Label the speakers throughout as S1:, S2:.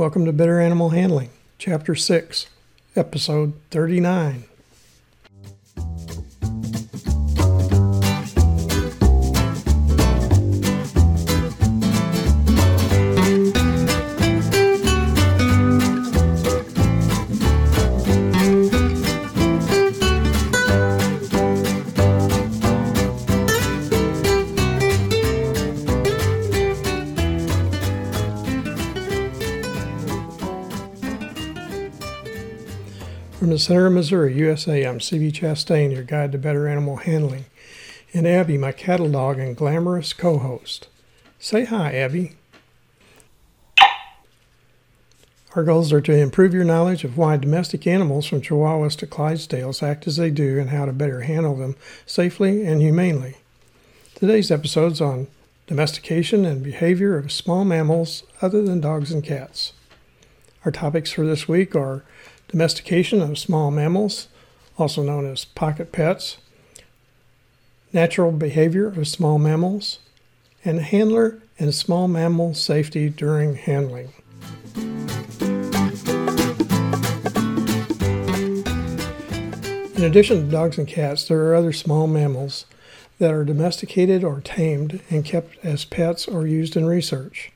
S1: Welcome to Better Animal Handling, Chapter 6, Episode 39. From the center of Missouri, USA, I'm C.B. Chastain, your guide to better animal handling, and Abby, my cattle dog and glamorous co host. Say hi, Abby. Our goals are to improve your knowledge of why domestic animals from Chihuahuas to Clydesdales act as they do and how to better handle them safely and humanely. Today's episode's on domestication and behavior of small mammals other than dogs and cats. Our topics for this week are domestication of small mammals, also known as pocket pets, natural behavior of small mammals, and handler and small mammal safety during handling. In addition to dogs and cats, there are other small mammals that are domesticated or tamed and kept as pets or used in research.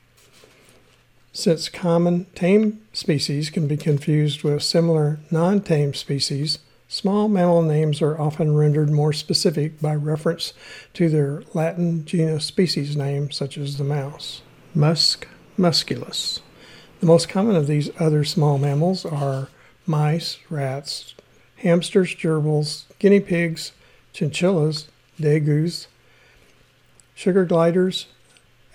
S1: Since common tame species can be confused with similar non tame species, small mammal names are often rendered more specific by reference to their Latin genus species name, such as the mouse. Mus musculus. The most common of these other small mammals are mice, rats, hamsters, gerbils, guinea pigs, chinchillas, degus, sugar gliders,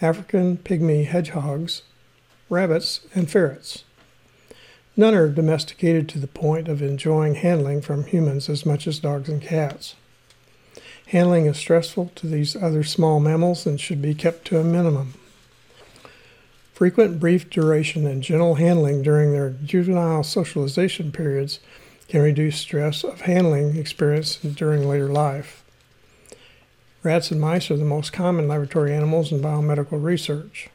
S1: African pygmy hedgehogs, rabbits, and ferrets. None are domesticated to the point of enjoying handling from humans as much as dogs and cats. Handling is stressful to these other small mammals and should be kept to a minimum. Frequent brief duration and gentle handling during their juvenile socialization periods can reduce stress of handling experienced during later life. Rats and mice are the most common laboratory animals in biomedical research.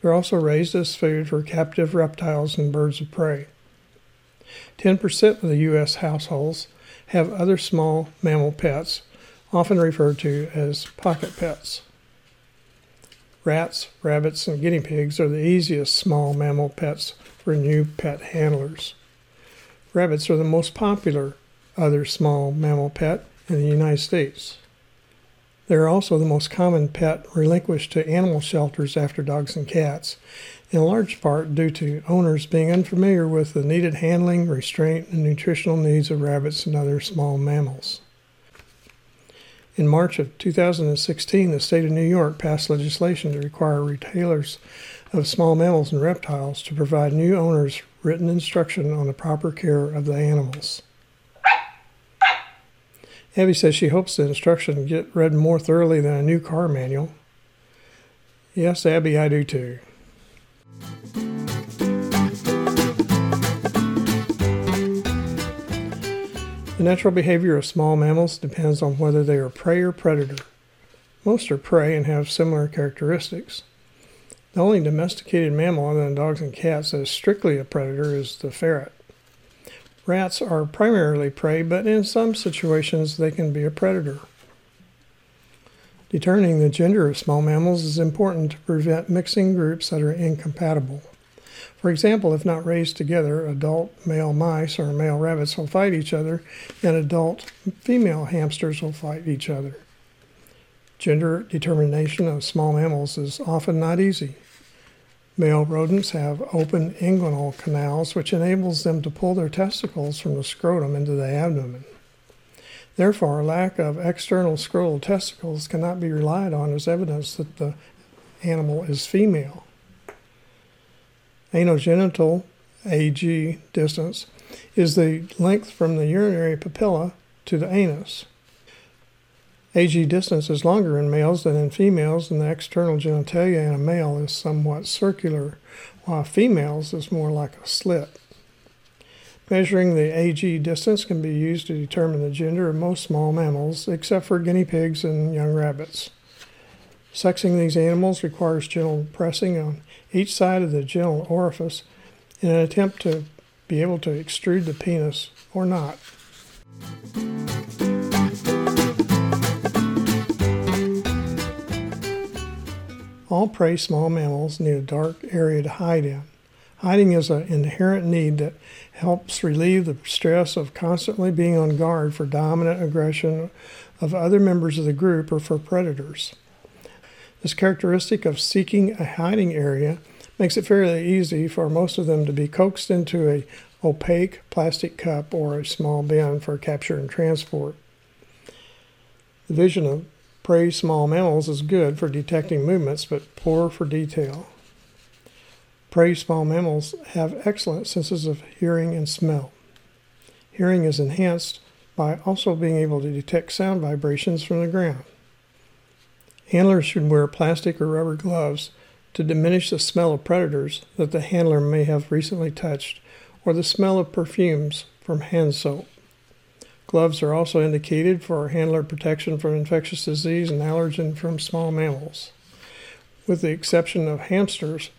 S1: They're also raised as food for captive reptiles and birds of prey. 10% of the U.S. households have other small mammal pets, often referred to as pocket pets. Rats, rabbits, and guinea pigs are the easiest small mammal pets for new pet handlers. Rabbits are the most popular other small mammal pet in the United States. They are also the most common pet relinquished to animal shelters after dogs and cats, in large part due to owners being unfamiliar with the needed handling, restraint, and nutritional needs of rabbits and other small mammals. In March of 2016, the state of New York passed legislation to require retailers of small mammals and reptiles to provide new owners written instruction on the proper care of the animals. Abby says she hopes the instruction get read more thoroughly than a new car manual. Yes, Abby, I do too. The natural behavior of small mammals depends on whether they are prey or predator. Most are prey and have similar characteristics. The only domesticated mammal other than dogs and cats that is strictly a predator is the ferret. Rats are primarily prey, but in some situations they can be a predator. Determining the gender of small mammals is important to prevent mixing groups that are incompatible. For example, if not raised together, adult male mice or male rabbits will fight each other, and adult female hamsters will fight each other. Gender determination of small mammals is often not easy. Male rodents have open inguinal canals, which enables them to pull their testicles from the scrotum into the abdomen. Therefore, lack of external scrotal testicles cannot be relied on as evidence that the animal is female. Anogenital AG distance is the length from the urinary papilla to the anus. AG distance is longer in males than in females, and the external genitalia in a male is somewhat circular, while females is more like a slit. Measuring the AG distance can be used to determine the gender of most small mammals, except for guinea pigs and young rabbits. Sexing these animals requires gentle pressing on each side of the genital orifice in an attempt to be able to extrude the penis or not. All prey small mammals need a dark area to hide in. Hiding is an inherent need that helps relieve the stress of constantly being on guard for dominant aggression of other members of the group or for predators. This characteristic of seeking a hiding area makes it fairly easy for most of them to be coaxed into a opaque plastic cup or a small bin for capture and transport. The vision of prey small mammals is good for detecting movements but poor for detail. Prey small mammals have excellent senses of hearing and smell. Hearing is enhanced by also being able to detect sound vibrations from the ground. Handlers should wear plastic or rubber gloves to diminish the smell of predators that the handler may have recently touched or the smell of perfumes from hand soap. Gloves are also indicated for handler protection from infectious disease and allergen from small mammals. With the exception of hamsters,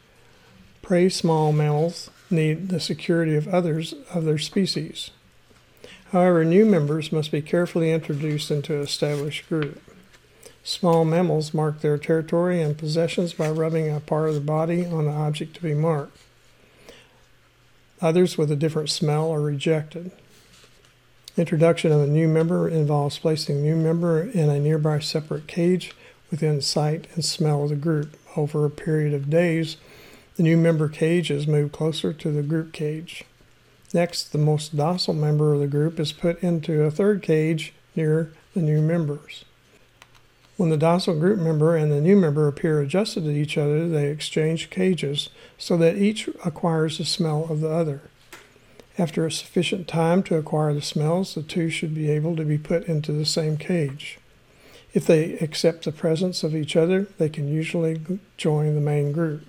S1: prey small mammals need the security of others of their species. However, new members must be carefully introduced into an established group. Small mammals mark their territory and possessions by rubbing a part of the body on the object to be marked. Others with a different smell are rejected. Introduction of a new member involves placing a new member in a nearby separate cage within sight and smell of the group. Over a period of days, the new member cage is moved closer to the group cage. Next, the most docile member of the group is put into a third cage near the new members. When the docile group member and the new member appear adjusted to each other, they exchange cages so that each acquires the smell of the other. After a sufficient time to acquire the smells, the two should be able to be put into the same cage. If they accept the presence of each other, they can usually join the main group.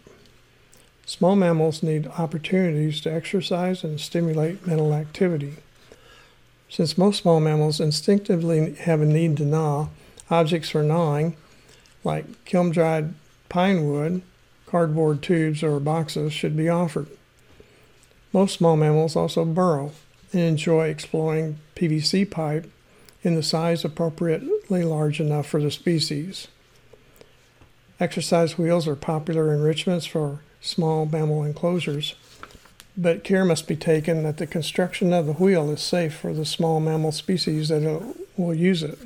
S1: Small mammals need opportunities to exercise and stimulate mental activity. Since most small mammals instinctively have a need to gnaw, objects for gnawing, like kiln dried pine wood, cardboard tubes, or boxes, should be offered. Most small mammals also burrow and enjoy exploring PVC pipe in the size appropriately large enough for the species. Exercise wheels are popular enrichments for small mammal enclosures, but care must be taken that the construction of the wheel is safe for the small mammal species that will use it.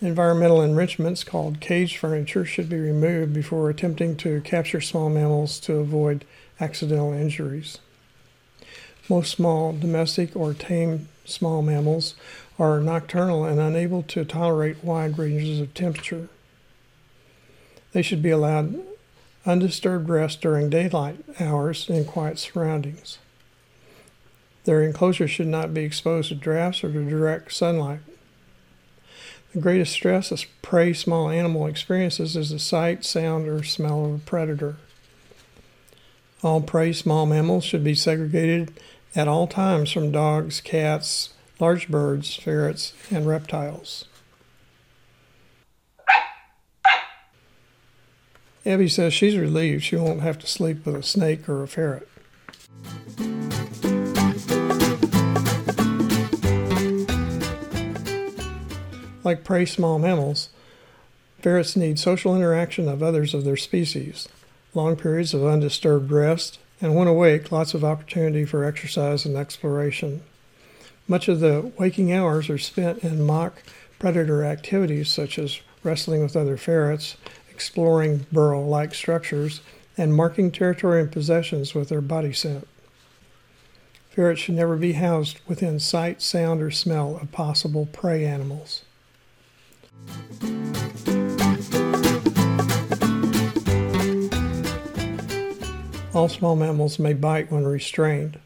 S1: Environmental enrichments called cage furniture should be removed before attempting to capture small mammals to avoid accidental injuries. Most small domestic or tame small mammals are nocturnal and unable to tolerate wide ranges of temperature. They should be allowed undisturbed rest during daylight hours in quiet surroundings. Their enclosure should not be exposed to drafts or to direct sunlight. The greatest stress a prey small animal experiences is the sight, sound, or smell of a predator. All prey small mammals should be segregated at all times from dogs, cats, large birds, ferrets, and reptiles. Abby says she's relieved she won't have to sleep with a snake or a ferret. Like prey small mammals, ferrets need social interaction of others of their species, long periods of undisturbed rest, and when awake, lots of opportunity for exercise and exploration. Much of the waking hours are spent in mock predator activities such as wrestling with other ferrets, exploring burrow like structures, and marking territory and possessions with their body scent. Ferrets should never be housed within sight, sound, or smell of possible prey animals. All small mammals may bite when restrained.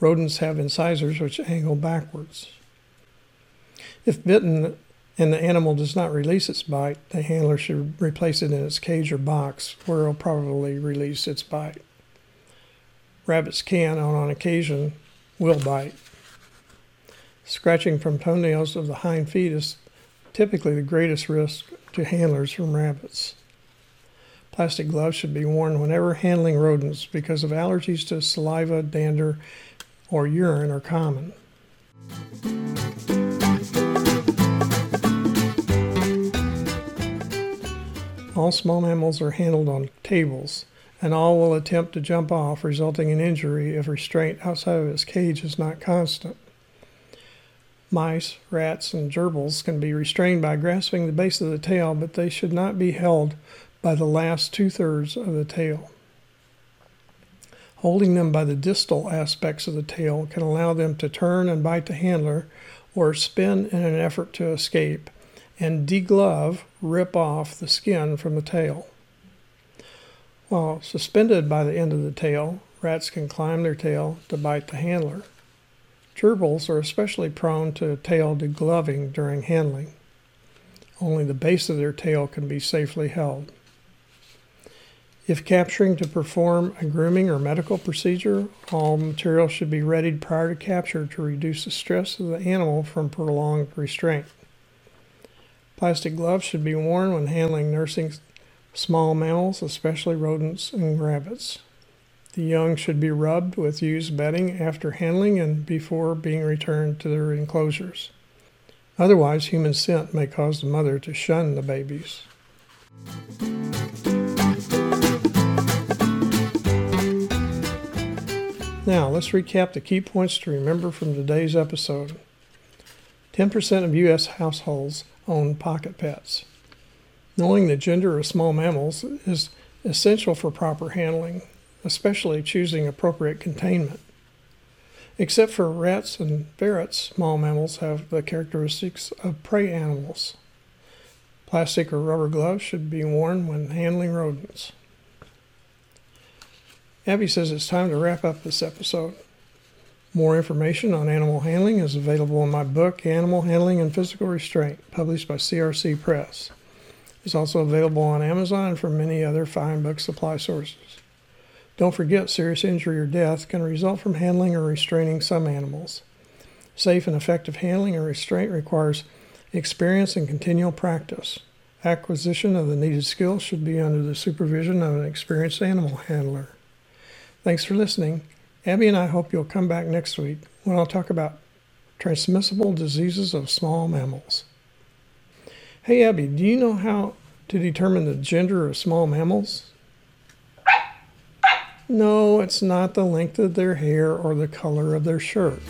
S1: Rodents have incisors which angle backwards. If bitten, and the animal does not release its bite, the handler should replace it in its cage or box where it will probably release its bite. Rabbits can, on occasion, will bite. Scratching from toenails of the hind feet is typically the greatest risk to handlers from rabbits. Plastic gloves should be worn whenever handling rodents because of allergies to saliva, dander, or urine are common. All small mammals are handled on tables, and all will attempt to jump off, resulting in injury if restraint outside of its cage is not constant. Mice, rats, and gerbils can be restrained by grasping the base of the tail, but they should not be held by the last two thirds of the tail. Holding them by the distal aspects of the tail can allow them to turn and bite the handler or spin in an effort to escape and deglove, rip off the skin from the tail. While suspended by the end of the tail, rats can climb their tail to bite the handler. Gerbils are especially prone to tail degloving during handling. Only the base of their tail can be safely held. If capturing to perform a grooming or medical procedure, all material should be readied prior to capture to reduce the stress of the animal from prolonged restraint. Plastic gloves should be worn when handling nursing small mammals, especially rodents and rabbits. The young should be rubbed with used bedding after handling and before being returned to their enclosures. Otherwise, human scent may cause the mother to shun the babies. Now, let's recap the key points to remember from today's episode. 10% of U.S. households own pocket pets. Knowing the gender of small mammals is essential for proper handling, especially choosing appropriate containment. Except for rats and ferrets, small mammals have the characteristics of prey animals. Plastic or rubber gloves should be worn when handling rodents. Abby says it's time to wrap up this episode. More information on animal handling is available in my book, Animal Handling and Physical Restraint, published by CRC Press. It's also available on Amazon and from many other fine book supply sources. Don't forget, serious injury or death can result from handling or restraining some animals. Safe and effective handling or restraint requires experience and continual practice. Acquisition of the needed skills should be under the supervision of an experienced animal handler. Thanks for listening. Abby and I hope you'll come back next week when I'll talk about transmissible diseases of small mammals. Hey, Abby, do you know how to determine the gender of small mammals? No, it's not the length of their hair or the color of their shirt.